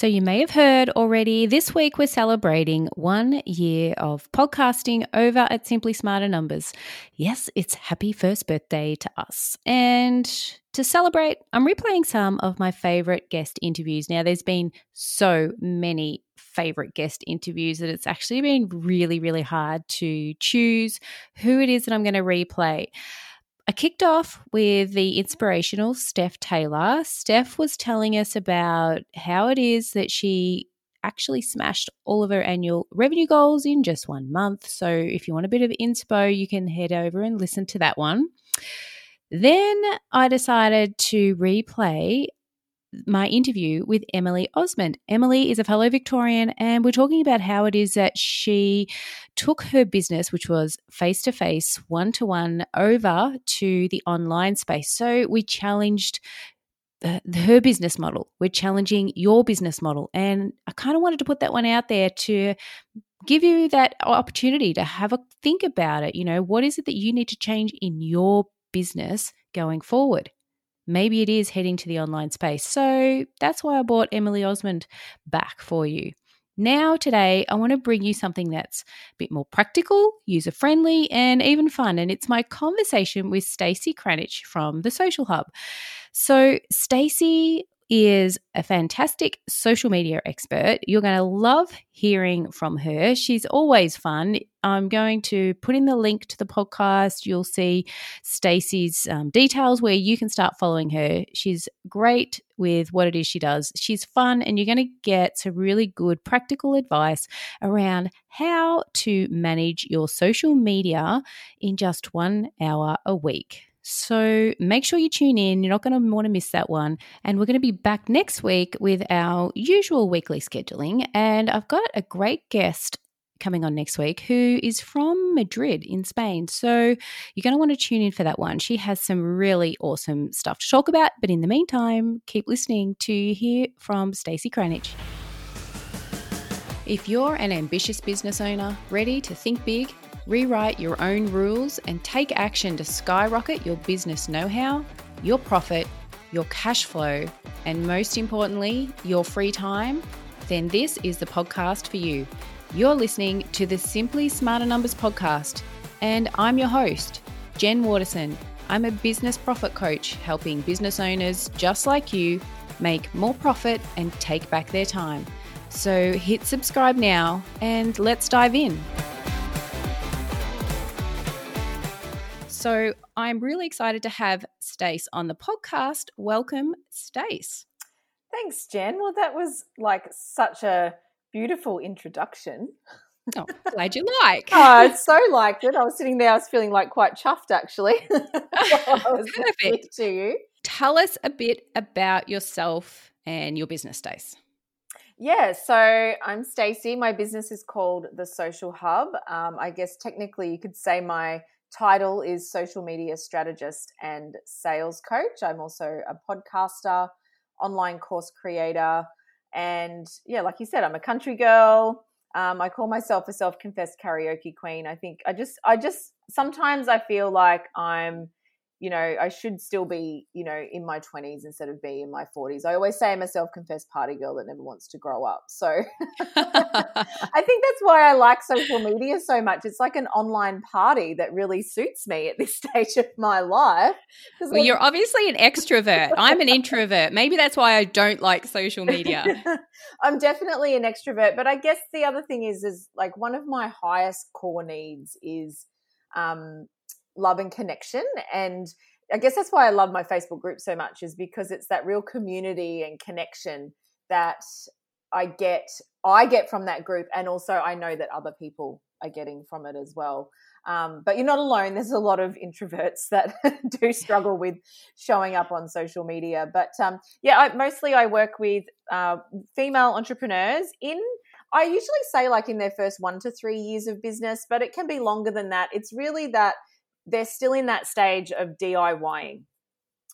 So, you may have heard already this week we're celebrating one year of podcasting over at Simply Smarter Numbers. Yes, it's happy first birthday to us. And to celebrate, I'm replaying some of my favorite guest interviews. Now, there's been so many favorite guest interviews that it's actually been really, really hard to choose who it is that I'm going to replay. I kicked off with the inspirational Steph Taylor. Steph was telling us about how it is that she actually smashed all of her annual revenue goals in just one month. So if you want a bit of inspo, you can head over and listen to that one. Then I decided to replay my interview with Emily Osmond. Emily is a fellow Victorian, and we're talking about how it is that she took her business, which was face to face, one to one, over to the online space. So we challenged her business model. We're challenging your business model. And I kind of wanted to put that one out there to give you that opportunity to have a think about it. You know, what is it that you need to change in your business going forward? Maybe it is heading to the online space. So that's why I brought Emily Osmond back for you. Now, today, I want to bring you something that's a bit more practical, user friendly, and even fun. And it's my conversation with Stacey Cranich from the Social Hub. So, Stacey is a fantastic social media expert. You're going to love hearing from her. She's always fun. I'm going to put in the link to the podcast. You'll see Stacey's um, details where you can start following her. She's great with what it is she does. She's fun, and you're going to get some really good practical advice around how to manage your social media in just one hour a week. So make sure you tune in. You're not going to want to miss that one. And we're going to be back next week with our usual weekly scheduling. And I've got a great guest coming on next week who is from Madrid in Spain. So you're going to want to tune in for that one. She has some really awesome stuff to talk about. But in the meantime, keep listening to hear from Stacey Cranich. If you're an ambitious business owner ready to think big, Rewrite your own rules and take action to skyrocket your business know how, your profit, your cash flow, and most importantly, your free time. Then this is the podcast for you. You're listening to the Simply Smarter Numbers podcast, and I'm your host, Jen Waterson. I'm a business profit coach helping business owners just like you make more profit and take back their time. So hit subscribe now and let's dive in. So I'm really excited to have Stace on the podcast. Welcome, Stace. Thanks, Jen. Well, that was like such a beautiful introduction. Oh, glad you like. oh, I so liked it. I was sitting there, I was feeling like quite chuffed actually. Perfect. To you. Tell us a bit about yourself and your business, Stace. Yeah, so I'm Stacey. My business is called The Social Hub. Um, I guess technically you could say my title is social media strategist and sales coach. I'm also a podcaster, online course creator, and yeah, like you said, I'm a country girl. Um, I call myself a self-confessed karaoke queen. I think I just, I just sometimes I feel like I'm you know, I should still be, you know, in my 20s instead of be in my 40s. I always say I'm a self confessed party girl that never wants to grow up. So I think that's why I like social media so much. It's like an online party that really suits me at this stage of my life. Well, you're obviously an extrovert. I'm an introvert. Maybe that's why I don't like social media. I'm definitely an extrovert. But I guess the other thing is, is like one of my highest core needs is um, love and connection and I guess that's why I love my Facebook group so much is because it's that real community and connection that I get I get from that group and also I know that other people are getting from it as well. Um, but you're not alone. There's a lot of introverts that do struggle with showing up on social media. But um, yeah, I, mostly I work with uh, female entrepreneurs in. I usually say like in their first one to three years of business, but it can be longer than that. It's really that they're still in that stage of DIYing.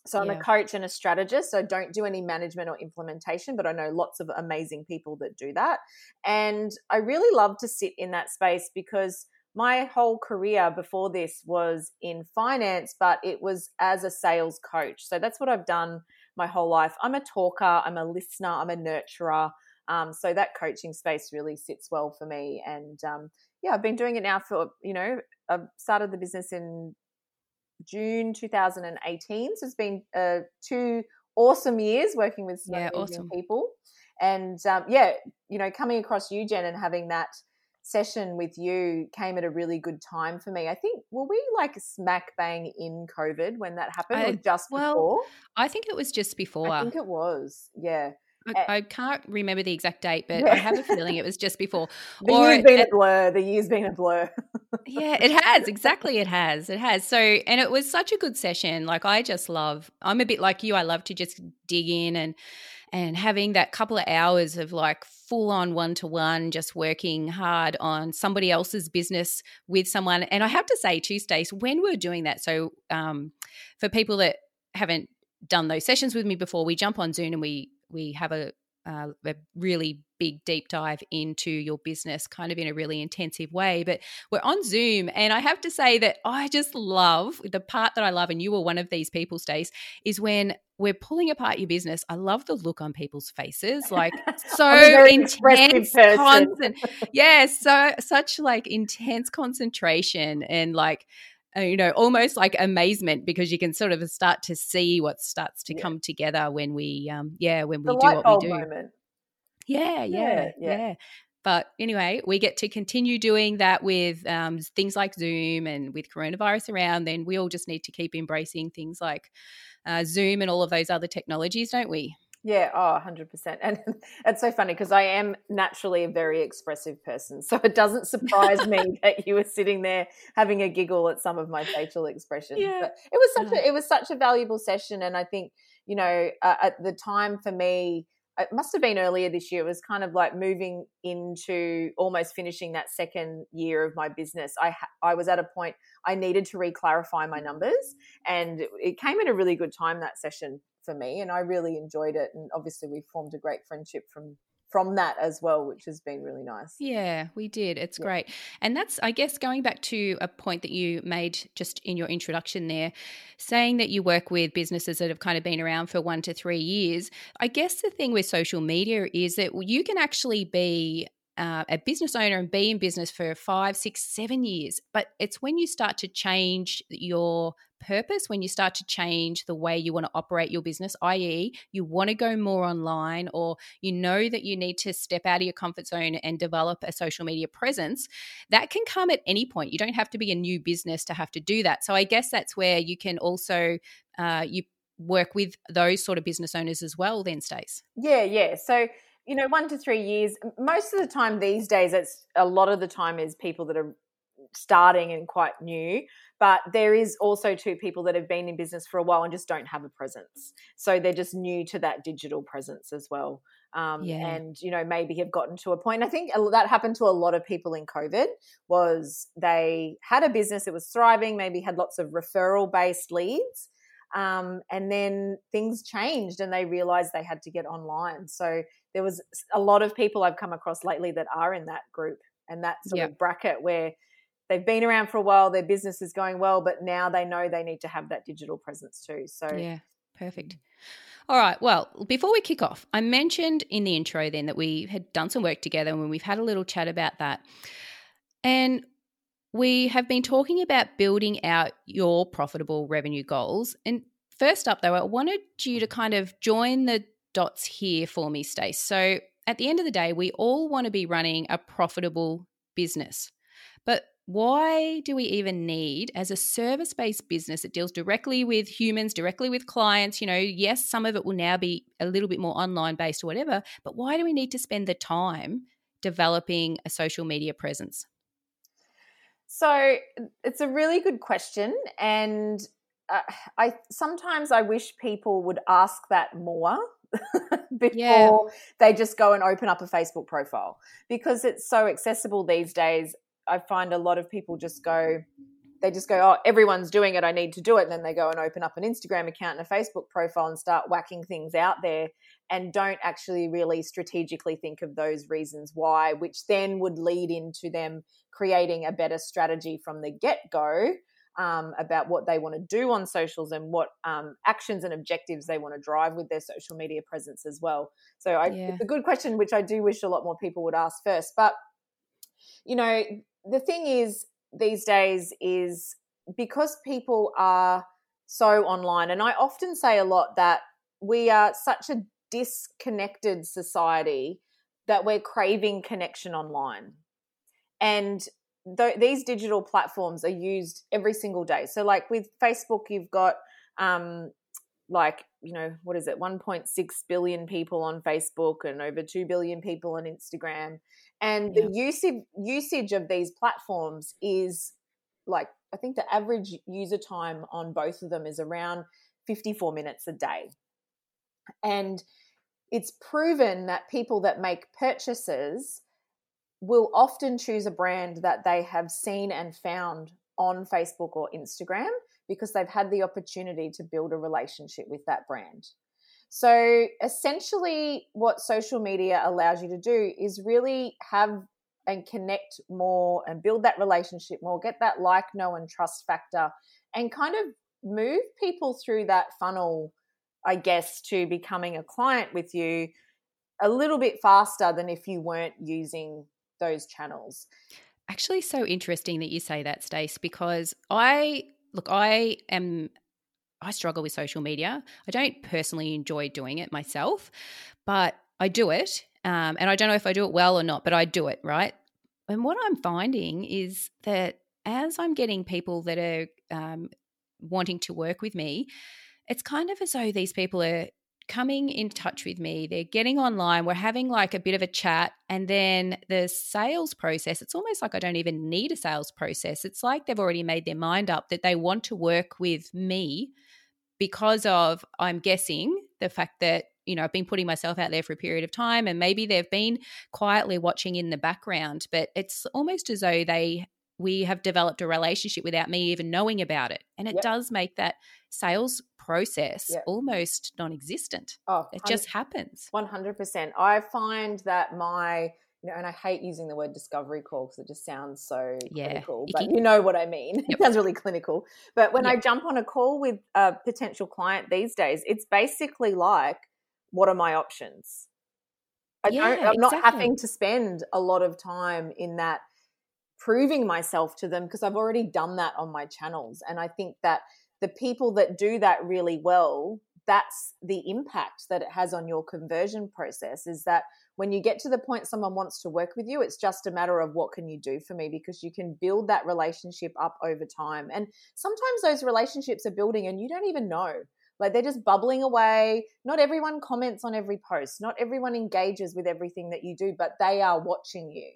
So I'm yeah. a coach and a strategist. So I don't do any management or implementation, but I know lots of amazing people that do that. And I really love to sit in that space because my whole career before this was in finance, but it was as a sales coach. So that's what I've done my whole life. I'm a talker, I'm a listener, I'm a nurturer. Um, so that coaching space really sits well for me. And um, yeah, I've been doing it now for, you know, I've started the business in June 2018. So it's been uh, two awesome years working with yeah, awesome. people. And um, yeah, you know, coming across you, Jen, and having that session with you came at a really good time for me. I think were we like smack bang in COVID when that happened, I, or just well, before? I think it was just before. I think it was. Yeah. I, I, can't remember the exact date, but. I have a feeling it was just before. the or year's been a blur. The year's been a blur. yeah, it has. Exactly, it has. It has. So, and it was such a good session. Like, I just love. I'm a bit like you. I love to just dig in and and having that couple of hours of like full on one to one, just working hard on somebody else's business with someone. And I have to say, too, Stace, when we're doing that, so um, for people that haven't done those sessions with me before, we jump on Zoom and we we have a, uh, a really big deep dive into your business kind of in a really intensive way but we're on zoom and i have to say that i just love the part that i love and you were one of these people stace is when we're pulling apart your business i love the look on people's faces like so intense concent- yeah so such like intense concentration and like you know, almost like amazement because you can sort of start to see what starts to yeah. come together when we, um, yeah, when we the do what we do. Yeah, yeah, yeah, yeah. But anyway, we get to continue doing that with um, things like Zoom and with coronavirus around. Then we all just need to keep embracing things like uh, Zoom and all of those other technologies, don't we? Yeah, oh, 100%. And it's so funny because I am naturally a very expressive person. So it doesn't surprise me that you were sitting there having a giggle at some of my facial expressions. Yeah. But it was such a it was such a valuable session and I think, you know, uh, at the time for me it must have been earlier this year. It was kind of like moving into almost finishing that second year of my business. I I was at a point I needed to re-clarify my numbers, and it came at a really good time that session for me, and I really enjoyed it. And obviously, we formed a great friendship from from that as well, which has been really nice. Yeah, we did. It's yeah. great. And that's, I guess, going back to a point that you made just in your introduction there, saying that you work with businesses that have kind of been around for one to three years. I guess the thing with social media is that you can actually be uh, a business owner and be in business for five, six, seven years. But it's when you start to change your purpose, when you start to change the way you want to operate your business, i.e., you want to go more online or you know that you need to step out of your comfort zone and develop a social media presence, that can come at any point. You don't have to be a new business to have to do that. So I guess that's where you can also uh, you work with those sort of business owners as well. Then, Stace. Yeah, yeah. So you know, one to three years. Most of the time these days, it's a lot of the time is people that are starting and quite new. But there is also two people that have been in business for a while and just don't have a presence. So they're just new to that digital presence as well. Um, yeah. And, you know, maybe have gotten to a point. I think that happened to a lot of people in COVID was they had a business, it was thriving, maybe had lots of referral based leads um, and then things changed and they realized they had to get online. So there was a lot of people I've come across lately that are in that group and that sort yep. of bracket where they've been around for a while, their business is going well, but now they know they need to have that digital presence too. So yeah, perfect. All right. Well, before we kick off, I mentioned in the intro then that we had done some work together and we've had a little chat about that. And we have been talking about building out your profitable revenue goals. And first up, though, I wanted you to kind of join the dots here for me, Stace. So at the end of the day, we all want to be running a profitable business. But why do we even need, as a service based business that deals directly with humans, directly with clients? You know, yes, some of it will now be a little bit more online based or whatever, but why do we need to spend the time developing a social media presence? So it's a really good question, and uh, I sometimes I wish people would ask that more before yeah. they just go and open up a Facebook profile because it's so accessible these days. I find a lot of people just go, they just go, oh, everyone's doing it. I need to do it. And then they go and open up an Instagram account and a Facebook profile and start whacking things out there and don't actually really strategically think of those reasons why, which then would lead into them creating a better strategy from the get go um, about what they want to do on socials and what um, actions and objectives they want to drive with their social media presence as well. So I, yeah. it's a good question, which I do wish a lot more people would ask first. But you know, the thing is these days is because people are so online, and I often say a lot that we are such a disconnected society that we're craving connection online. And th- these digital platforms are used every single day. So, like with Facebook, you've got um, like you know what is it 1.6 billion people on facebook and over 2 billion people on instagram and yeah. the usage usage of these platforms is like i think the average user time on both of them is around 54 minutes a day and it's proven that people that make purchases will often choose a brand that they have seen and found on Facebook or Instagram because they've had the opportunity to build a relationship with that brand. So essentially, what social media allows you to do is really have and connect more and build that relationship more, get that like, know, and trust factor, and kind of move people through that funnel, I guess, to becoming a client with you a little bit faster than if you weren't using those channels. Actually, so interesting that you say that, Stace, because I look, I am I struggle with social media. I don't personally enjoy doing it myself, but I do it. Um, and I don't know if I do it well or not, but I do it, right? And what I'm finding is that as I'm getting people that are um, wanting to work with me, it's kind of as though these people are coming in touch with me. They're getting online. We're having like a bit of a chat. And then the sales process, it's almost like I don't even need a sales process. It's like they've already made their mind up that they want to work with me because of, I'm guessing, the fact that, you know, I've been putting myself out there for a period of time and maybe they've been quietly watching in the background, but it's almost as though they we have developed a relationship without me even knowing about it. And it yep. does make that sales process yep. almost non existent. Oh, it just happens. 100%. I find that my, you know, and I hate using the word discovery call because it just sounds so yeah. clinical, but you know what I mean. Yep. It sounds really clinical. But when I jump on a call with a potential client these days, it's basically like, what are my options? I yeah, don't, I'm exactly. not having to spend a lot of time in that proving myself to them because I've already done that on my channels. And I think that the people that do that really well, that's the impact that it has on your conversion process is that when you get to the point someone wants to work with you it's just a matter of what can you do for me because you can build that relationship up over time. And sometimes those relationships are building and you don't even know. Like they're just bubbling away. Not everyone comments on every post. Not everyone engages with everything that you do but they are watching you.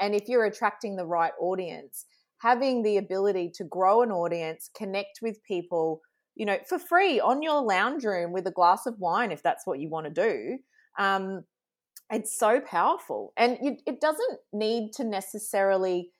And if you're attracting the right audience, having the ability to grow an audience, connect with people, you know, for free on your lounge room with a glass of wine, if that's what you want to do, um, it's so powerful. And it doesn't need to necessarily,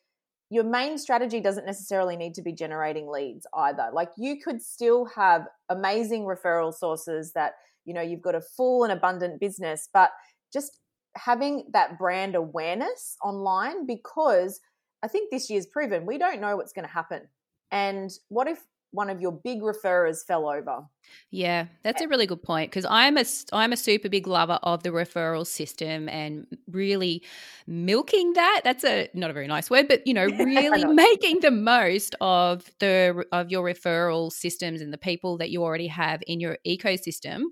your main strategy doesn't necessarily need to be generating leads either. Like you could still have amazing referral sources that, you know, you've got a full and abundant business, but just having that brand awareness online because I think this year's proven we don't know what's going to happen. And what if one of your big referrers fell over? Yeah, that's a really good point because I'm a I'm a super big lover of the referral system and really milking that. That's a not a very nice word, but you know, really making the most of the of your referral systems and the people that you already have in your ecosystem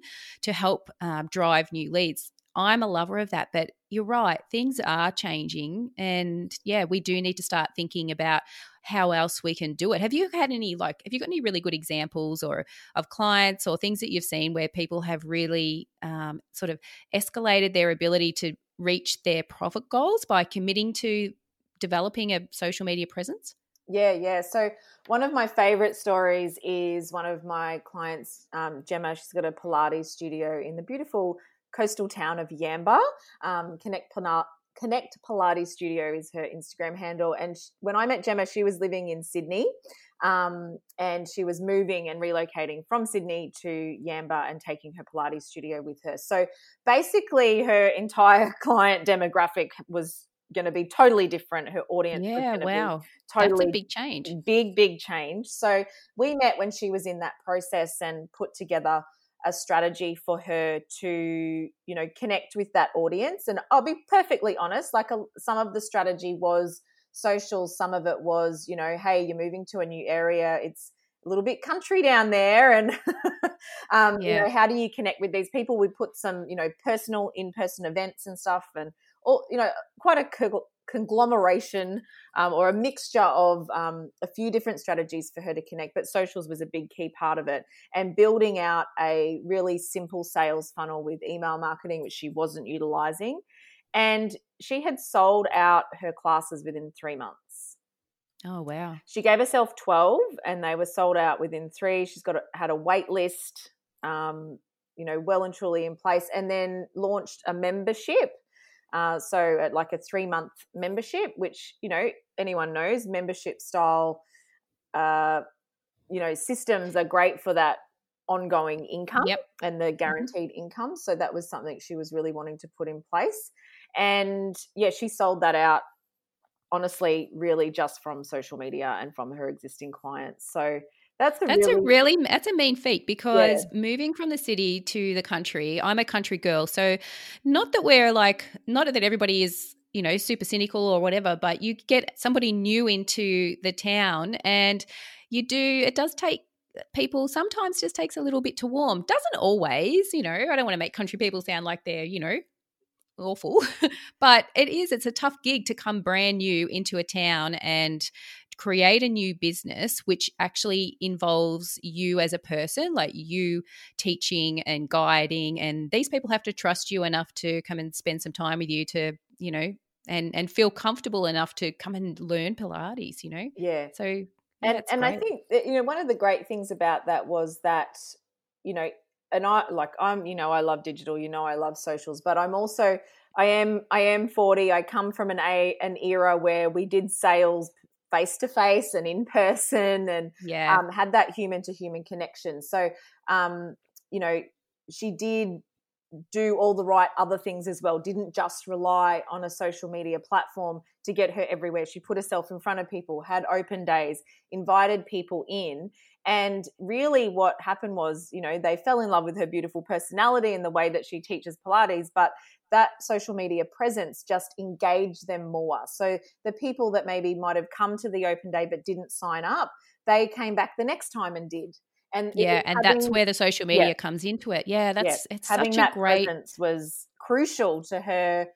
to help um, drive new leads. I'm a lover of that. But you're right, things are changing. And yeah, we do need to start thinking about how else we can do it. Have you had any, like, have you got any really good examples or of clients or things that you've seen where people have really um, sort of escalated their ability to reach their profit goals by committing to developing a social media presence? Yeah, yeah. So one of my favorite stories is one of my clients, um, Gemma. She's got a Pilates studio in the beautiful coastal town of Yamba. Um, Connect Connect Pilates Studio is her Instagram handle. And when I met Gemma, she was living in Sydney. Um, and she was moving and relocating from Sydney to Yamba and taking her Pilates studio with her. So basically, her entire client demographic was going to be totally different. Her audience yeah, wow. totally That's a big change. Big, big change. So we met when she was in that process and put together a strategy for her to, you know, connect with that audience. And I'll be perfectly honest, like a, some of the strategy was social, some of it was, you know, hey, you're moving to a new area. It's a little bit country down there and um, yeah. you know how do you connect with these people we put some you know personal in-person events and stuff and all you know quite a conglomeration um, or a mixture of um, a few different strategies for her to connect but socials was a big key part of it and building out a really simple sales funnel with email marketing which she wasn't utilizing and she had sold out her classes within three months Oh wow! She gave herself twelve, and they were sold out within three. She's got a, had a wait list, um, you know, well and truly in place, and then launched a membership. Uh, so, like a three month membership, which you know anyone knows, membership style, uh, you know, systems are great for that ongoing income yep. and the mm-hmm. guaranteed mm-hmm. income. So that was something she was really wanting to put in place. And yeah, she sold that out honestly really just from social media and from her existing clients. So that's a that's really, a really that's a mean feat because yeah. moving from the city to the country, I'm a country girl. So not that we're like not that everybody is you know super cynical or whatever, but you get somebody new into the town and you do it does take uh, people sometimes just takes a little bit to warm doesn't always you know i don't want to make country people sound like they're you know awful. but it is, it's a tough gig to come brand new into a town and create a new business, which actually involves you as a person, like you teaching and guiding. And these people have to trust you enough to come and spend some time with you to, you know, and and feel comfortable enough to come and learn Pilates, you know? Yeah. So yeah, and and I think that, you know one of the great things about that was that you know and I like I'm you know I love digital you know I love socials but I'm also I am I am 40 I come from an a an era where we did sales face to face and in person and yeah. um, had that human to human connection so um, you know she did do all the right other things as well didn't just rely on a social media platform to get her everywhere she put herself in front of people had open days invited people in and really, what happened was, you know, they fell in love with her beautiful personality and the way that she teaches Pilates, but that social media presence just engaged them more. So the people that maybe might have come to the open day but didn't sign up, they came back the next time and did. And yeah, and having, that's where the social media yeah, comes into it. Yeah, that's yeah, it's having such a great presence was crucial to her.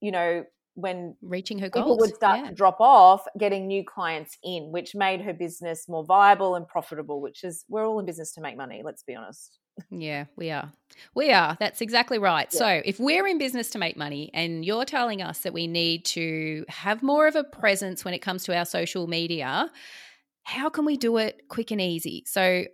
You know, when reaching her people goals. would start yeah. to drop off, getting new clients in, which made her business more viable and profitable. Which is we're all in business to make money. Let's be honest. Yeah, we are. We are. That's exactly right. Yeah. So, if we're in business to make money and you're telling us that we need to have more of a presence when it comes to our social media, how can we do it quick and easy? So,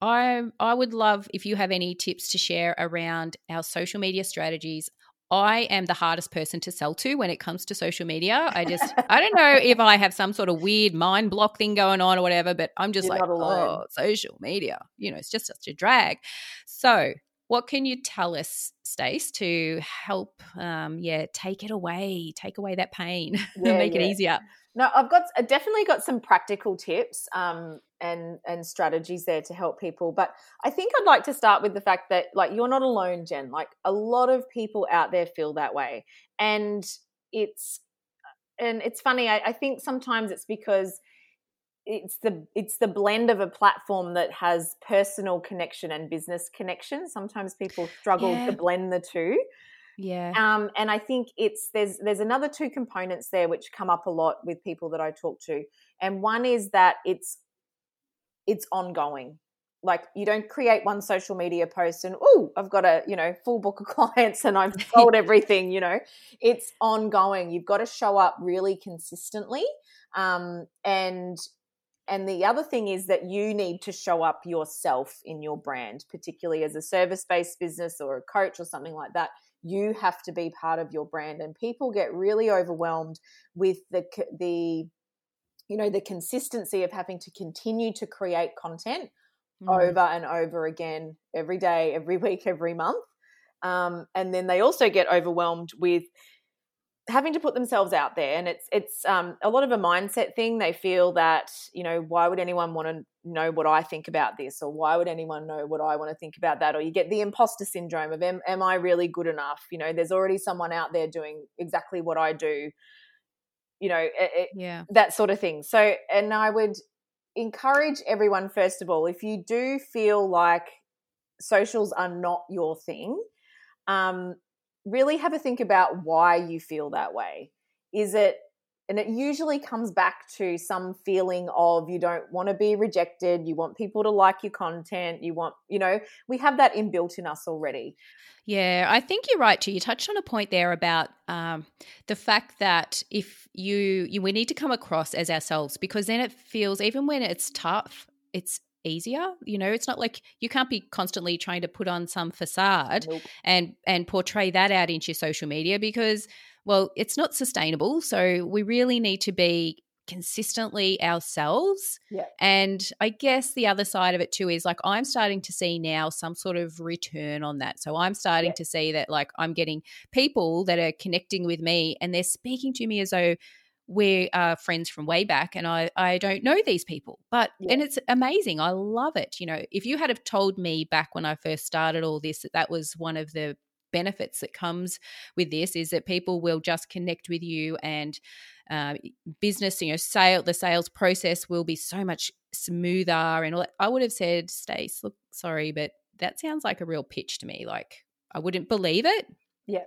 I I would love if you have any tips to share around our social media strategies I am the hardest person to sell to when it comes to social media. I just, I don't know if I have some sort of weird mind block thing going on or whatever, but I'm just You're like, oh, social media, you know, it's just such a drag. So, what can you tell us, Stace, to help, um, yeah, take it away, take away that pain, yeah, make yeah. it easier? No, I've got I definitely got some practical tips um, and and strategies there to help people. But I think I'd like to start with the fact that like you're not alone, Jen. Like a lot of people out there feel that way, and it's and it's funny. I, I think sometimes it's because it's the it's the blend of a platform that has personal connection and business connection. Sometimes people struggle yeah. to blend the two. Yeah. Um, and I think it's there's there's another two components there which come up a lot with people that I talk to. And one is that it's it's ongoing. Like you don't create one social media post and oh, I've got a, you know, full book of clients and I've sold everything, you know. It's ongoing. You've got to show up really consistently. Um, and and the other thing is that you need to show up yourself in your brand, particularly as a service based business or a coach or something like that you have to be part of your brand and people get really overwhelmed with the the you know the consistency of having to continue to create content mm. over and over again every day every week every month um, and then they also get overwhelmed with having to put themselves out there and it's it's um, a lot of a mindset thing they feel that you know why would anyone want to know what i think about this or why would anyone know what i want to think about that? Or you get the imposter syndrome of am, am i really good enough? You know there's already someone out there doing exactly what i do you know it, yeah. that sort of thing. So and i would encourage everyone first of all if you do feel like socials are not your thing um, really have a think about why you feel that way. Is it, and it usually comes back to some feeling of you don't want to be rejected, you want people to like your content, you want, you know, we have that inbuilt in us already. Yeah, I think you're right too. You touched on a point there about um, the fact that if you, you we need to come across as ourselves because then it feels even when it's tough, it's easier you know it's not like you can't be constantly trying to put on some facade nope. and and portray that out into your social media because well it's not sustainable so we really need to be consistently ourselves yeah. and i guess the other side of it too is like i'm starting to see now some sort of return on that so i'm starting yeah. to see that like i'm getting people that are connecting with me and they're speaking to me as though we are friends from way back and I, I don't know these people but yeah. and it's amazing i love it you know if you had have told me back when i first started all this that that was one of the benefits that comes with this is that people will just connect with you and uh, business you know sale the sales process will be so much smoother and all i would have said stace look sorry but that sounds like a real pitch to me like i wouldn't believe it yeah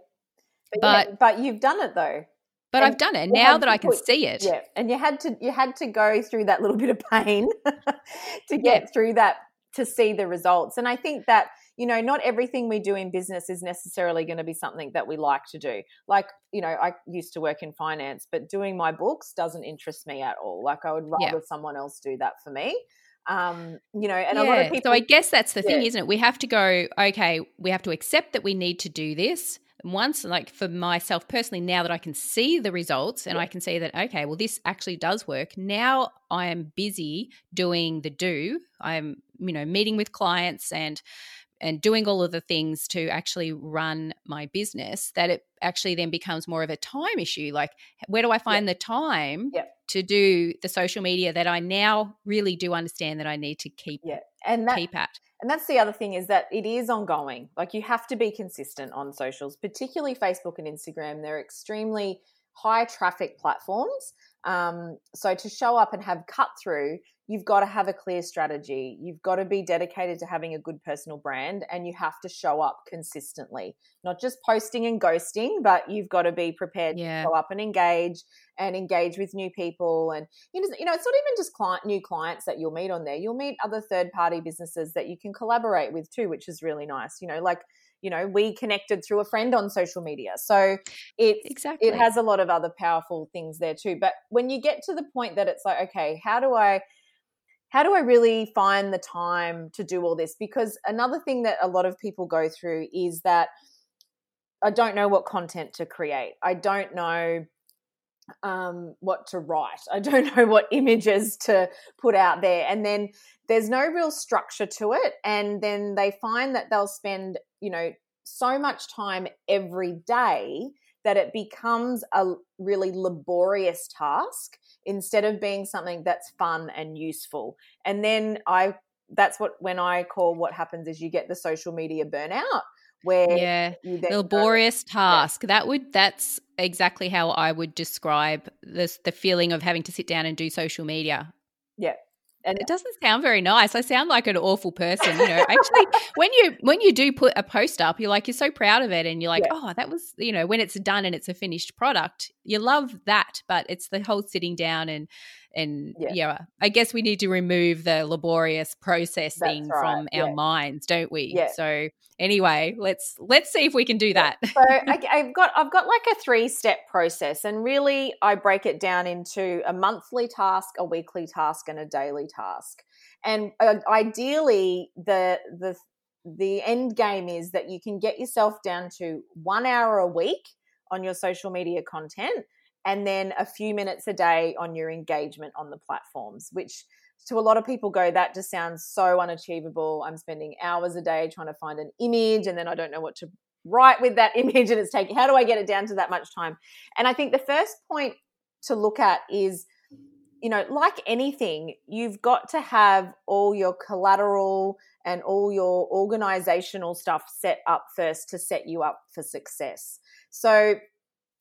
but but, yeah, but you've done it though but and I've done it now that I can put, see it. Yeah, and you had to you had to go through that little bit of pain to get yeah. through that to see the results. And I think that you know not everything we do in business is necessarily going to be something that we like to do. Like you know, I used to work in finance, but doing my books doesn't interest me at all. Like I would rather yeah. someone else do that for me. Um, you know, and yeah. a lot of people. So I guess that's the thing, isn't it? We have to go. Okay, we have to accept that we need to do this once like for myself personally now that i can see the results and yeah. i can see that okay well this actually does work now i am busy doing the do i'm you know meeting with clients and and doing all of the things to actually run my business that it actually then becomes more of a time issue like where do i find yeah. the time yeah. to do the social media that i now really do understand that i need to keep yeah and that, keep at and that's the other thing is that it is ongoing. Like you have to be consistent on socials, particularly Facebook and Instagram. They're extremely high traffic platforms. Um, so to show up and have cut through, you've got to have a clear strategy. You've got to be dedicated to having a good personal brand and you have to show up consistently, not just posting and ghosting, but you've got to be prepared yeah. to show up and engage and engage with new people. And, you know, you know, it's not even just client, new clients that you'll meet on there. You'll meet other third party businesses that you can collaborate with too, which is really nice. You know, like, you know we connected through a friend on social media so it exactly it has a lot of other powerful things there too but when you get to the point that it's like okay how do i how do I really find the time to do all this? Because another thing that a lot of people go through is that I don't know what content to create. I don't know um, what to write. I don't know what images to put out there. And then there's no real structure to it. And then they find that they'll spend, you know, so much time every day that it becomes a really laborious task instead of being something that's fun and useful. And then I that's what when I call what happens is you get the social media burnout where yeah laborious go, task yeah. that would that's exactly how i would describe this the feeling of having to sit down and do social media yeah and it doesn't sound very nice. I sound like an awful person, you know. Actually, when you when you do put a post up, you're like you're so proud of it, and you're like, yeah. oh, that was you know when it's done and it's a finished product, you love that. But it's the whole sitting down and and yeah, yeah I guess we need to remove the laborious processing right. from our yeah. minds, don't we? Yeah. So anyway, let's let's see if we can do that. so I, I've got I've got like a three step process, and really I break it down into a monthly task, a weekly task, and a daily task. And uh, ideally, the the the end game is that you can get yourself down to one hour a week on your social media content and then a few minutes a day on your engagement on the platforms, which to a lot of people go, that just sounds so unachievable. I'm spending hours a day trying to find an image and then I don't know what to write with that image and it's taking how do I get it down to that much time? And I think the first point to look at is you know, like anything, you've got to have all your collateral and all your organizational stuff set up first to set you up for success. So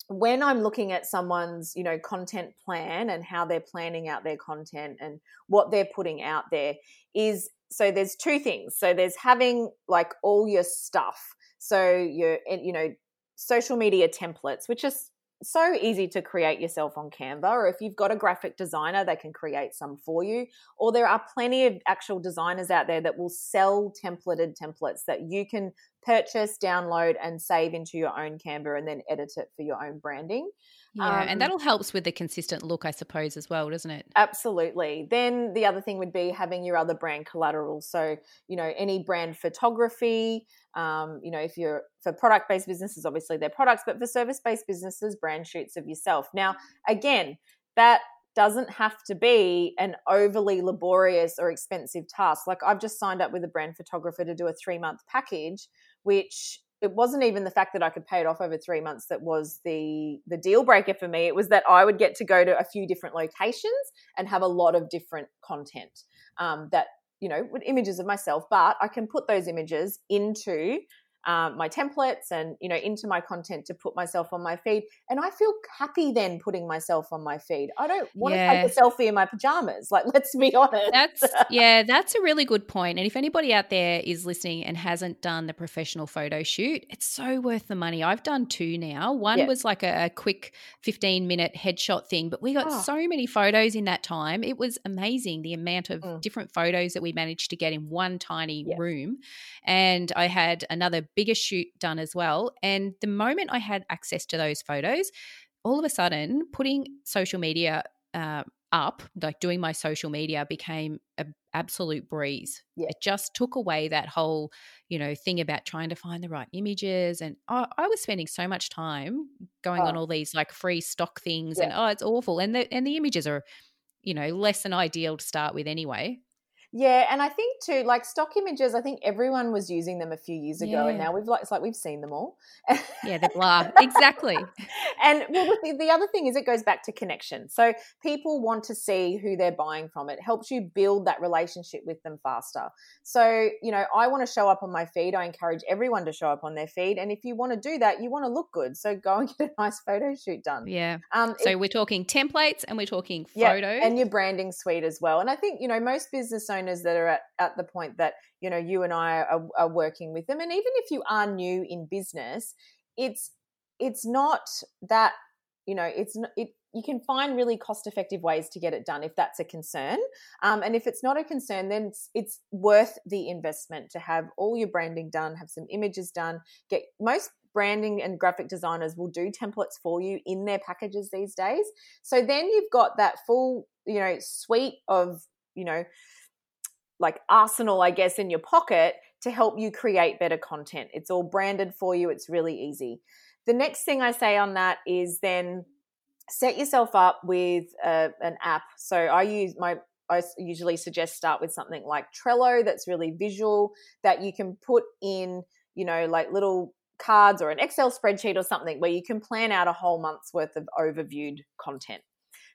when I'm looking at someone's, you know, content plan and how they're planning out their content and what they're putting out there is so there's two things. So there's having like all your stuff. So your eh, you know, social media templates, which is so easy to create yourself on Canva, or if you've got a graphic designer, they can create some for you. Or there are plenty of actual designers out there that will sell templated templates that you can purchase, download, and save into your own Canva and then edit it for your own branding. Yeah, um, and that'll helps with the consistent look, I suppose, as well, doesn't it? Absolutely. Then the other thing would be having your other brand collateral. So, you know, any brand photography, um, you know, if you're for product based businesses, obviously they're products, but for service based businesses, brand shoots of yourself. Now, again, that doesn't have to be an overly laborious or expensive task. Like I've just signed up with a brand photographer to do a three month package, which it wasn't even the fact that I could pay it off over three months that was the the deal breaker for me. It was that I would get to go to a few different locations and have a lot of different content um, that you know with images of myself, but I can put those images into um, my templates and you know into my content to put myself on my feed and i feel happy then putting myself on my feed i don't want yeah. to take a selfie in my pajamas like let's be honest that's yeah that's a really good point and if anybody out there is listening and hasn't done the professional photo shoot it's so worth the money i've done two now one yeah. was like a, a, quick 15 minute headshot thing but we got oh. so many photos in that time it was amazing the amount of mm. different photos that we managed to get in one tiny yeah. room and i had another bigger shoot done as well. And the moment I had access to those photos, all of a sudden, putting social media uh, up, like doing my social media, became an absolute breeze. Yeah. It just took away that whole, you know, thing about trying to find the right images. And I, I was spending so much time going oh. on all these like free stock things, yeah. and oh, it's awful. And the and the images are, you know, less than ideal to start with anyway. Yeah, and I think too, like stock images, I think everyone was using them a few years ago, yeah. and now we've like it's like we've seen them all. yeah, they're blah. exactly. and well, the, the other thing is, it goes back to connection. So people want to see who they're buying from. It helps you build that relationship with them faster. So you know, I want to show up on my feed. I encourage everyone to show up on their feed, and if you want to do that, you want to look good. So go and get a nice photo shoot done. Yeah. Um, so it, we're talking templates, and we're talking photos, yeah, and your branding suite as well. And I think you know most business owners owners that are at, at the point that you know you and I are, are working with them, and even if you are new in business, it's it's not that you know it's it you can find really cost effective ways to get it done if that's a concern. Um, and if it's not a concern then it's, it's, worth the investment to have all your branding done have some images done. Get most branding and graphic designers will do templates for you in their packages these days. So then you've got that full you know suite of you know like arsenal, I guess, in your pocket to help you create better content. It's all branded for you, it's really easy. The next thing I say on that is then set yourself up with a, an app. So I use my I usually suggest start with something like Trello that's really visual that you can put in, you know, like little cards or an Excel spreadsheet or something where you can plan out a whole month's worth of overviewed content.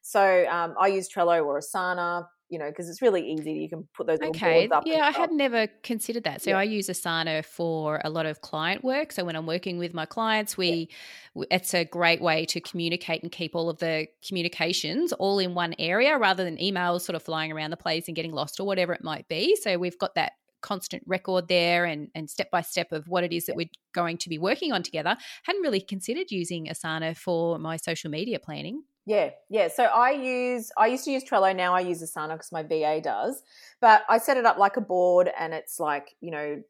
So um, I use Trello or Asana you know, because it's really easy. You can put those okay. Yeah, I had never considered that. So yeah. I use Asana for a lot of client work. So when I'm working with my clients, we yeah. it's a great way to communicate and keep all of the communications all in one area rather than emails sort of flying around the place and getting lost or whatever it might be. So we've got that constant record there and and step by step of what it is that we're going to be working on together. Hadn't really considered using Asana for my social media planning. Yeah, yeah. So I use I used to use Trello. Now I use Asana because my VA does. But I set it up like a board, and it's like you know,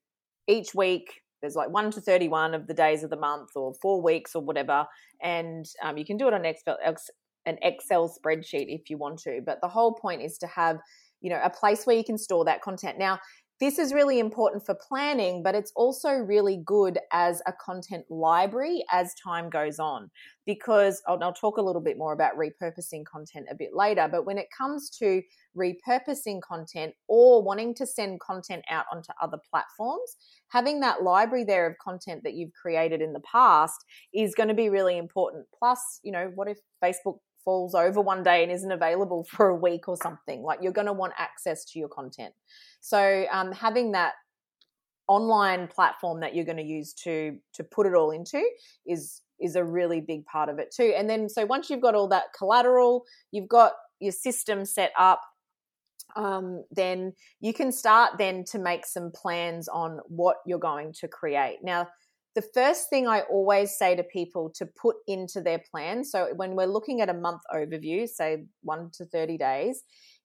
each week there's like one to thirty-one of the days of the month, or four weeks, or whatever, and um, you can do it on Excel, an Excel spreadsheet if you want to. But the whole point is to have you know a place where you can store that content. Now this is really important for planning, but it's also really good as a content library as time goes on. Because I'll, I'll, talk a little bit more about repurposing content a bit later. But when it comes to repurposing content or wanting to send content out onto other platforms, having that library there of content that you've created in the past is going to be really important. Plus, you know, what if Facebook falls over one day and isn't available for a week or something? Like you're going to want access to your content. So um, having that online platform that you're going to use to to put it all into is is a really big part of it too. And then so once you've got all that collateral, you've got your system set up, um, then you can start then to make some plans on what you're going to create. Now, the first thing I always say to people to put into their plan, so when we're looking at a month overview, say one to 30 days,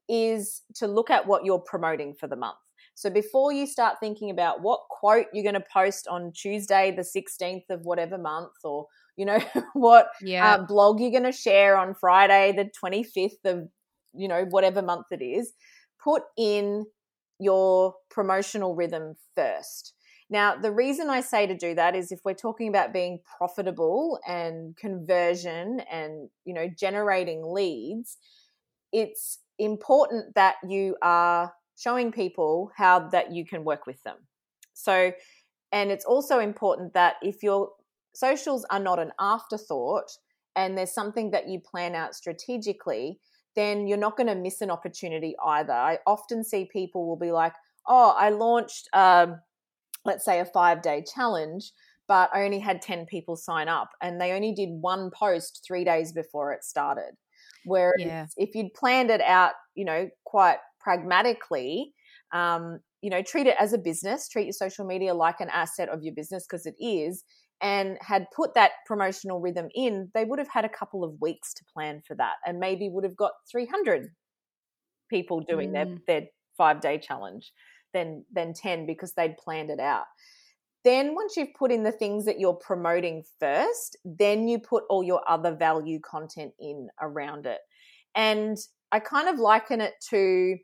is to look at what you're promoting for the month. So before you start thinking about what quote you're going to post on Tuesday, the 16th of whatever month, or you know what yeah. uh, blog you're going to share on Friday, the 25th of you know whatever month it is, put in your promotional rhythm first. Now, the reason I say to do that is if we're talking about being profitable and conversion and you know generating leads, it's important that you are showing people how that you can work with them. So, and it's also important that if your socials are not an afterthought and there's something that you plan out strategically, then you're not going to miss an opportunity either. I often see people will be like, "Oh, I launched, um, let's say, a five day challenge." But I only had 10 people sign up and they only did one post three days before it started. Whereas yeah. if you'd planned it out, you know, quite pragmatically, um, you know, treat it as a business, treat your social media like an asset of your business because it is, and had put that promotional rhythm in, they would have had a couple of weeks to plan for that and maybe would have got 300 people doing mm. their, their five day challenge than, than 10 because they'd planned it out. Then, once you've put in the things that you're promoting first, then you put all your other value content in around it. And I kind of liken it to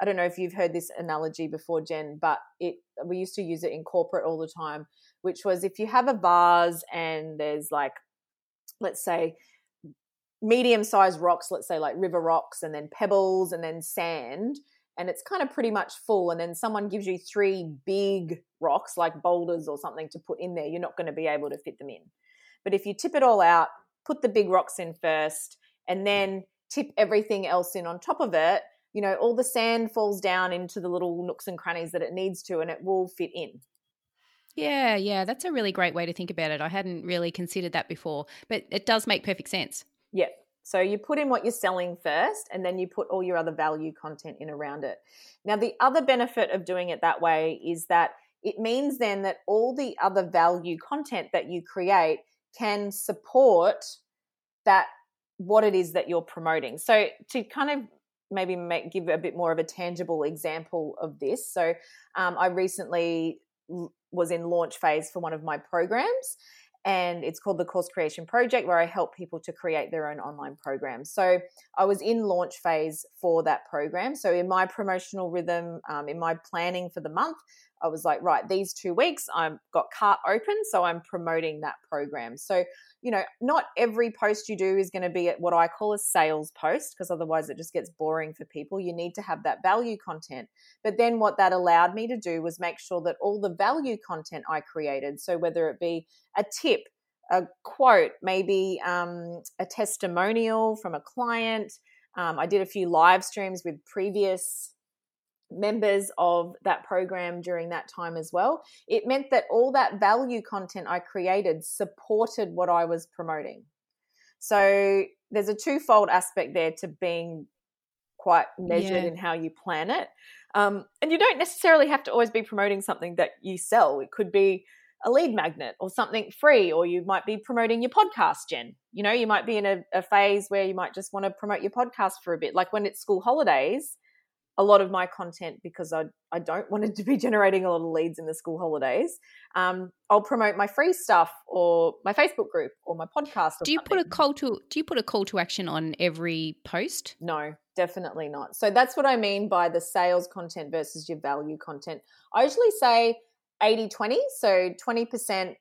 I don't know if you've heard this analogy before, Jen, but it we used to use it in corporate all the time, which was if you have a vase and there's like, let's say, medium sized rocks, let's say like river rocks, and then pebbles, and then sand, and it's kind of pretty much full and then someone gives you three big rocks like boulders or something to put in there you're not going to be able to fit them in but if you tip it all out put the big rocks in first and then tip everything else in on top of it you know all the sand falls down into the little nooks and crannies that it needs to and it will fit in yeah, yeah, that's a really great way to think about it. I hadn't really considered that before, but it does make perfect sense. Yeah, so you put in what you're selling first, and then you put all your other value content in around it. Now, the other benefit of doing it that way is that it means then that all the other value content that you create can support that what it is that you're promoting. So to kind of maybe make, give a bit more of a tangible example of this. So um, I recently was in launch phase for one of my programs and it's called the Course Creation Project, where I help people to create their own online programs. So I was in launch phase for that program. So in my promotional rhythm, um, in my planning for the month, I was like, right, these two weeks I've got cart open, so I'm promoting that program. So, you know, not every post you do is going to be at what I call a sales post because otherwise it just gets boring for people. You need to have that value content. But then what that allowed me to do was make sure that all the value content I created, so whether it be a tip, a quote, maybe um, a testimonial from a client, um, I did a few live streams with previous members of that program during that time as well. It meant that all that value content I created supported what I was promoting. So there's a twofold aspect there to being quite measured yeah. in how you plan it. Um, and you don't necessarily have to always be promoting something that you sell. It could be a lead magnet or something free, or you might be promoting your podcast, Jen. You know, you might be in a, a phase where you might just want to promote your podcast for a bit. Like when it's school holidays, a lot of my content because I, I don't want it to be generating a lot of leads in the school holidays. Um, I'll promote my free stuff or my Facebook group or my podcast. Or do you something. put a call to do you put a call to action on every post? No, definitely not. So that's what I mean by the sales content versus your value content. I usually say 80 20. So 20%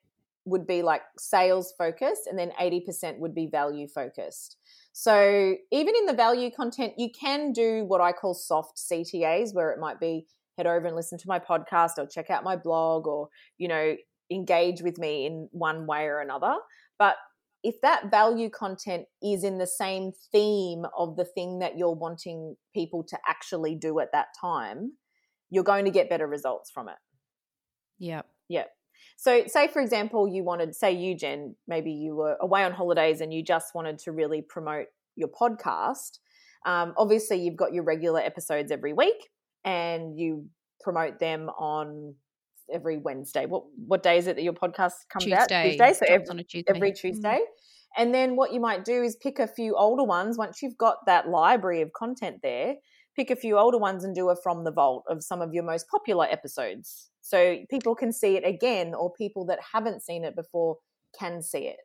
would be like sales focused and then 80% would be value focused. So even in the value content, you can do what I call soft CTAs, where it might be head over and listen to my podcast or check out my blog or, you know, engage with me in one way or another. But if that value content is in the same theme of the thing that you're wanting people to actually do at that time, you're going to get better results from it. Yeah. Yeah. So, say for example, you wanted, say you, Jen, maybe you were away on holidays and you just wanted to really promote your podcast. Um, obviously, you've got your regular episodes every week, and you promote them on every Wednesday. What what day is it that your podcast comes Tuesday. out? Tuesday. So every, on a Tuesday. every Mm. Tuesday. And then what you might do is pick a few older ones once you've got that library of content there. Pick a few older ones and do a from the vault of some of your most popular episodes. So people can see it again, or people that haven't seen it before can see it.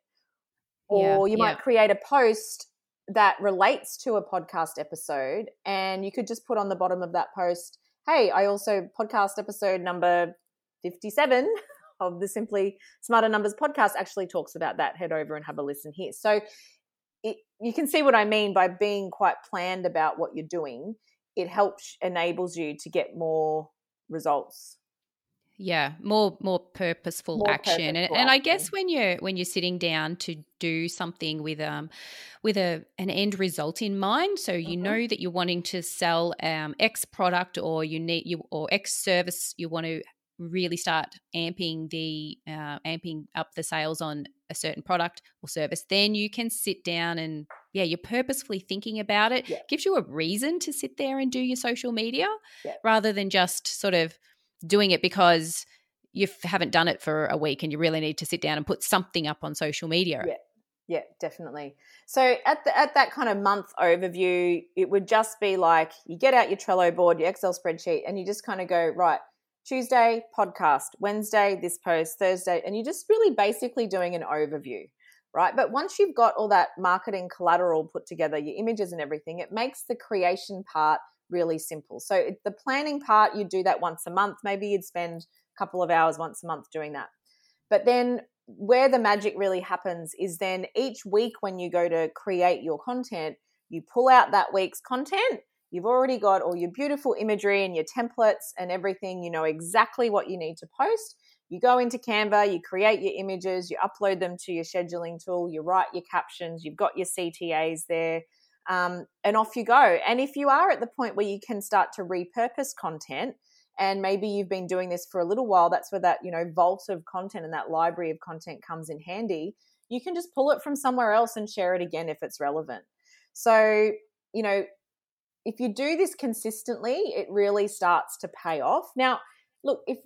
Yeah, Or you yeah. might create a post that relates to a podcast episode, and you could just put on the bottom of that post, hey, I also podcast episode number 57 of the Simply Smarter Numbers podcast actually talks about that. Head over and have a listen here. So it, you can see what I mean by being quite planned about what you're doing. It helps, enables you to get more results. yeah more more purposeful More action and, purposeful and i action. guess when you're when you're sitting down to do something with um with a an end result in mind so you Mhm. know that you're wanting to sell um x product or you need you or x service you want to really start amping the uh, amping up the sales on a certain product or service then you can sit down and yeah you're purposefully thinking about it Yeah. gives you a reason to sit there and do your social media Yeah. rather than just sort of doing it because you haven't done it for a week and you really need to sit down and put something up on social media. Yeah. Yeah, definitely. So at the, at that kind of month overview, it would just be like you get out your Trello board, your Excel spreadsheet, and you just kind of go right. Tuesday podcast, Wednesday this post, Thursday, and you're just really basically doing an overview, right? But once you've got all that marketing collateral put together, your images and everything, it makes the creation part really simple. So the planning part, you do that once a month. Maybe you'd spend a couple of hours once a month doing that. But then where the magic really happens is then each week when you go to create your content, you pull out that week's content. You've already got all your beautiful imagery and your templates and everything. You know exactly what you need to post. You go into Canva, you create your images, you upload them to your scheduling tool, you write your captions, you've got your CTAs there, um, and off you go. And if you are at the point where you can start to repurpose content, and maybe you've been doing this for a little while, that's where that you know vault of content and that library of content comes in handy. You can just pull it from somewhere else and share it again if it's relevant. So you know, if you do this consistently, it really starts to pay off. Now, look, if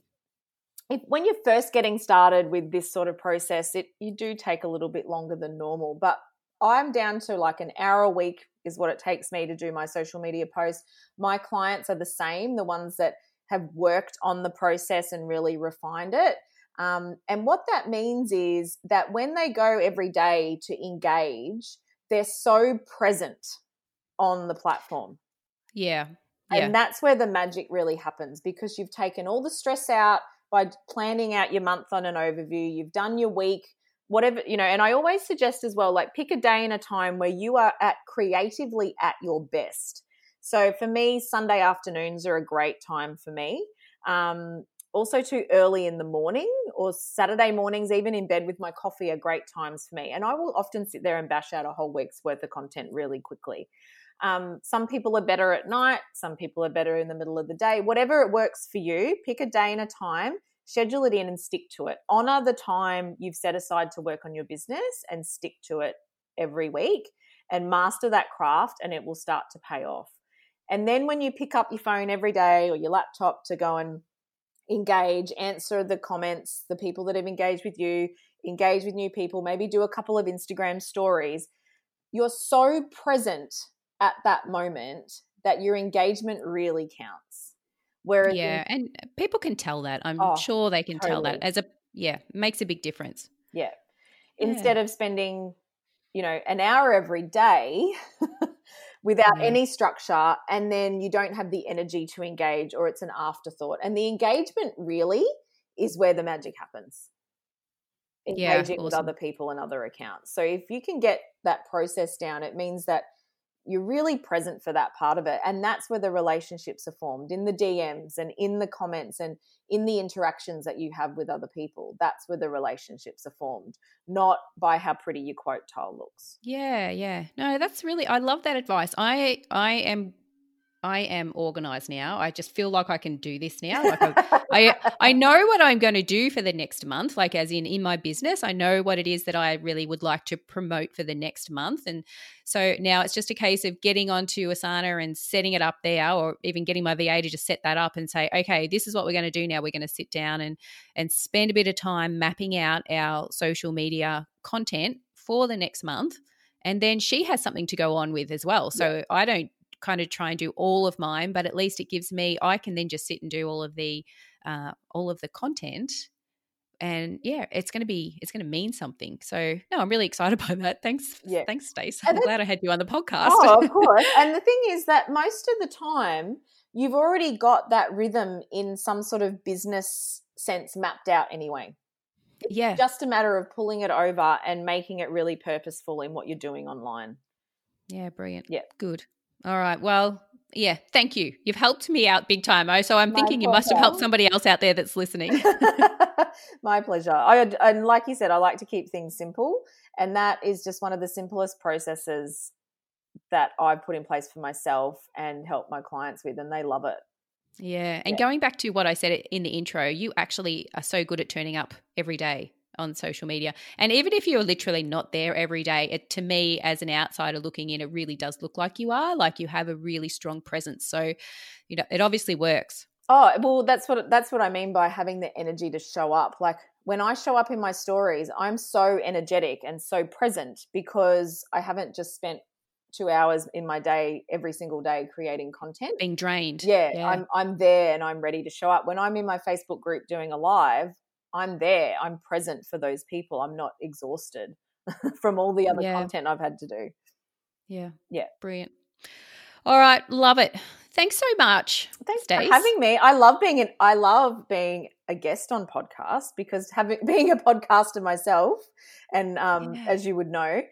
if when you're first getting started with this sort of process, it you do take a little bit longer than normal, but I'm down to like an hour a week is what it takes me to do my social media posts. My clients are the same, the ones that have worked on the process and really refined it. Um, and what that means is that when they go every day to engage, they're so present on the platform. Yeah. Yeah. And that's where the magic really happens because you've taken all the stress out by planning out your month on an overview. You've done your week, whatever, you know. And I always suggest as well, like pick a day and a time where you are at creatively at your best. So for me, Sunday afternoons are a great time for me. Um, also, too early in the morning or Saturday mornings, even in bed with my coffee, are great times for me. And I will often sit there and bash out a whole week's worth of content really quickly. Um, some people are better at night, some people are better in the middle of the day. Whatever it works for you, pick a day and a time, schedule it in and stick to it. Honor the time you've set aside to work on your business and stick to it every week and master that craft, and it will start to pay off. And then when you pick up your phone every day or your laptop to go and engage, answer the comments, the people that have engaged with you, engage with new people, maybe do a couple of Instagram stories. You're so present at that moment that your engagement really counts. Whereas yeah, in, and people can tell that. I'm Oh, sure they can tell that as a yeah makes a big difference. yeah, Yeah. instead of spending, you know, an hour every day without Yeah. any structure, and then you don't have the energy to engage, or it's an afterthought. And the engagement really is where the magic happens. Yeah, Engaging with other people and other accounts. So if you can get that process down, it means that you're really present for that part of it. And that's where the relationships are formed in the DMs and in the comments and in the interactions that you have with other people. That's where the relationships are formed, not by how pretty your quote tile looks. Yeah, yeah. No, that's really I love that advice. I I am I am organized now. I just feel like I can do this now. Like I I, I know what I'm going to do for the next month, like as in in my business. I know what it is that I really would like to promote for the next month. And so now it's just a case of getting onto Asana and setting it up there or even getting my VA to just set that up and say, okay, this is what we're going to do now. We're going to sit down and and spend a bit of time mapping out our social media content for the next month. And then she has something to go on with as well. So I don't kind of try and do all of mine, but at least it gives me I can then just sit and do all of the uh, all of the content. And yeah, it's going to be it's going to mean something. So no, I'm really excited by that. Thanks, Yeah. thanks, Stace. I'm glad I had you on the podcast. Oh, of course. and the thing is that most of the time, you've already got that rhythm in some sort of business sense mapped out anyway. yeah, Just a matter of pulling it over and making it really purposeful in what you're doing online. yeah, brilliant. Yeah. good. All right. Well, yeah, thank you. You've helped me out big time. Oh, so I'm My thinking you must have helped somebody else out there that's listening. My pleasure. I and like you said, I like to keep things simple, and that is just one of the simplest processes that I've put in place for myself and help my clients with, and they love it. Yeah. And Yeah. going back to what I said in the intro, you actually are so good at turning up every day on social media. And even if you're literally not there every day, it to me as an outsider looking in, it really does look like you are, like you have a really strong presence. So, you know, it obviously works. Oh, well, that's what that's what I mean by having the energy to show up. Like when I show up in my stories, I'm so energetic and so present because I haven't just spent 2 hours in my day every single day creating content. Being drained. Yeah, I'm I'm there and I'm ready to show up. When I'm in my Facebook group doing a live, I'm there. I'm present for those people. I'm not exhausted from all the other Yeah. content I've had to do. yeah. Yeah. Brilliant. All right. Love it. Thanks so much. Thanks Stace. for having me. I love being an I love being a guest on podcasts because having being a podcaster myself, and um, Yeah. as you would know,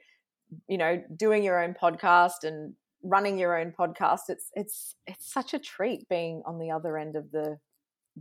you know, doing your own podcast and running your own podcast, it's it's it's such a treat being on the other end of the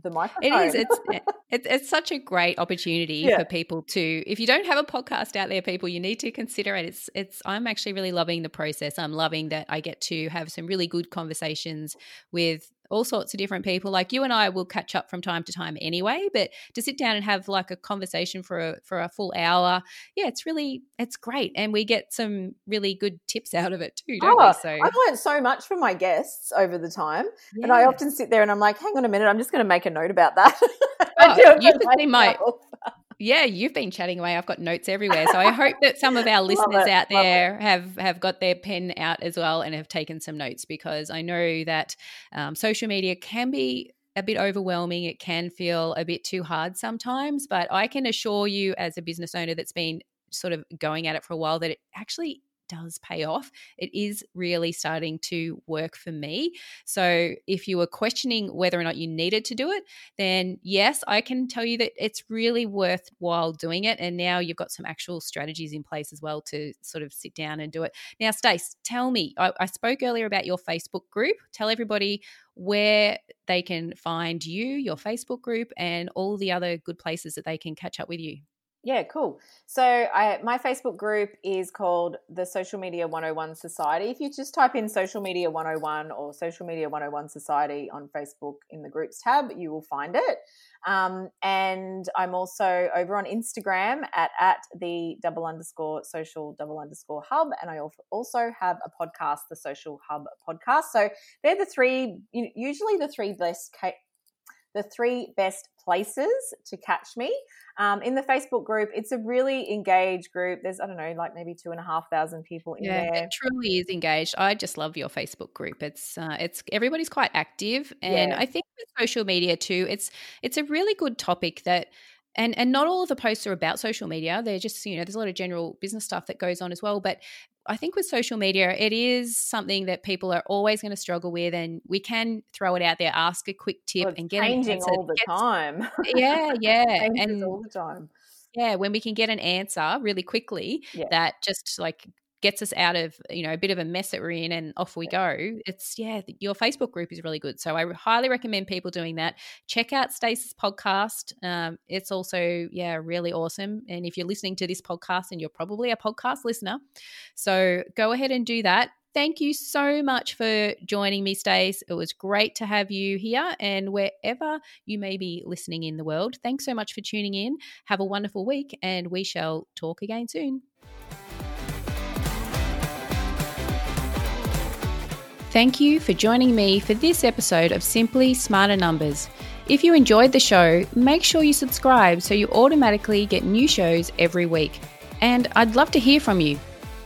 the It microphone. is. It's it, it's such a great opportunity Yeah. for people to. If you don't have a podcast out there, people, you need to consider it. It's it's. I'm actually really loving the process. I'm loving that I get to have some really good conversations with all sorts of different people. Like you and I will catch up from time to time anyway, but to sit down and have like a conversation for a for a full hour, yeah, it's really it's great, and we get some really good tips out of it too, don't Oh, we? Ah, so I've learned so much from my guests over the time, and I often sit there and I'm like, "Hang on a minute, I'm just going to make a note about that." Oh, I do it you should see my-. Yeah, you've been chatting away. I've got notes everywhere. So I hope that some of our listeners it, out there have have got their pen out as well and have taken some notes because I know that um, social media can be a bit overwhelming. It can feel a bit too hard sometimes, but I can assure you, as a business owner that's been sort of going at it for a while, that it actually does pay off. It is really starting to work for me. So if you were questioning whether or not you needed to do it, then yes, I can tell you that it's really worthwhile doing it. And now you've got some actual strategies in place as well to sort of sit down and do it. Now, Stace, tell me, I, I spoke earlier about your Facebook group. Tell everybody where they can find you, your Facebook group, and all the other good places that they can catch up with you. Yeah, cool. So I my Facebook group is called the Social Media 101 Society. If you just type in Social Media 101 or Social Media 101 Society on Facebook in the groups tab, you will find it. Um, and I'm also over on Instagram at at the double underscore social double underscore hub, and I also have a podcast, the Social Hub podcast. So they're the three, usually the three best the three best places to catch me. Um, in the Facebook group, it's a really engaged group. There's, I don't know, like maybe two and a half thousand people in yeah, there. It truly is engaged. I just love your Facebook group. It's uh, it's everybody's quite active, and yeah. I think with social media too, it's it's a really good topic that and and not all of the posts are about social media they're just you know there's a lot of general business stuff that goes on as well but I think with social media, it is something that people are always going to struggle with, and we can throw it out there, ask a quick tip, well, and get changing all the gets, time. Yeah, yeah, and all the time. Yeah, when we can get an answer really quickly, yeah. that just like gets us out of you know a bit of a mess that we're in and off we go it's yeah your facebook group is really good so i highly recommend people doing that check out stace's podcast um, it's also yeah really awesome and if you're listening to this podcast and you're probably a podcast listener so go ahead and do that thank you so much for joining me, Stace. It was great to have you here. And wherever you may be listening in the world, thanks so much for tuning in. Have a wonderful week, and we shall talk again soon. Thank you for joining me for this episode of Simply Smarter Numbers. If you enjoyed the show, make sure you subscribe so you automatically get new shows every week. And I'd love to hear from you.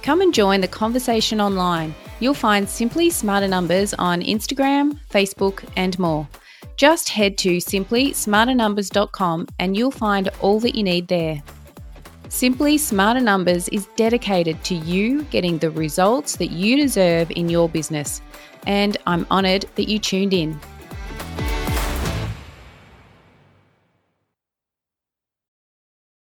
Come and join the conversation online. You'll find Simply Smarter Numbers on Instagram, Facebook, and more. Just head to simplysmarternumbers.com and you'll find all that you need there. Simply Smarter Numbers is dedicated to you getting the results that you deserve in your business, and I'm honoured that you tuned in.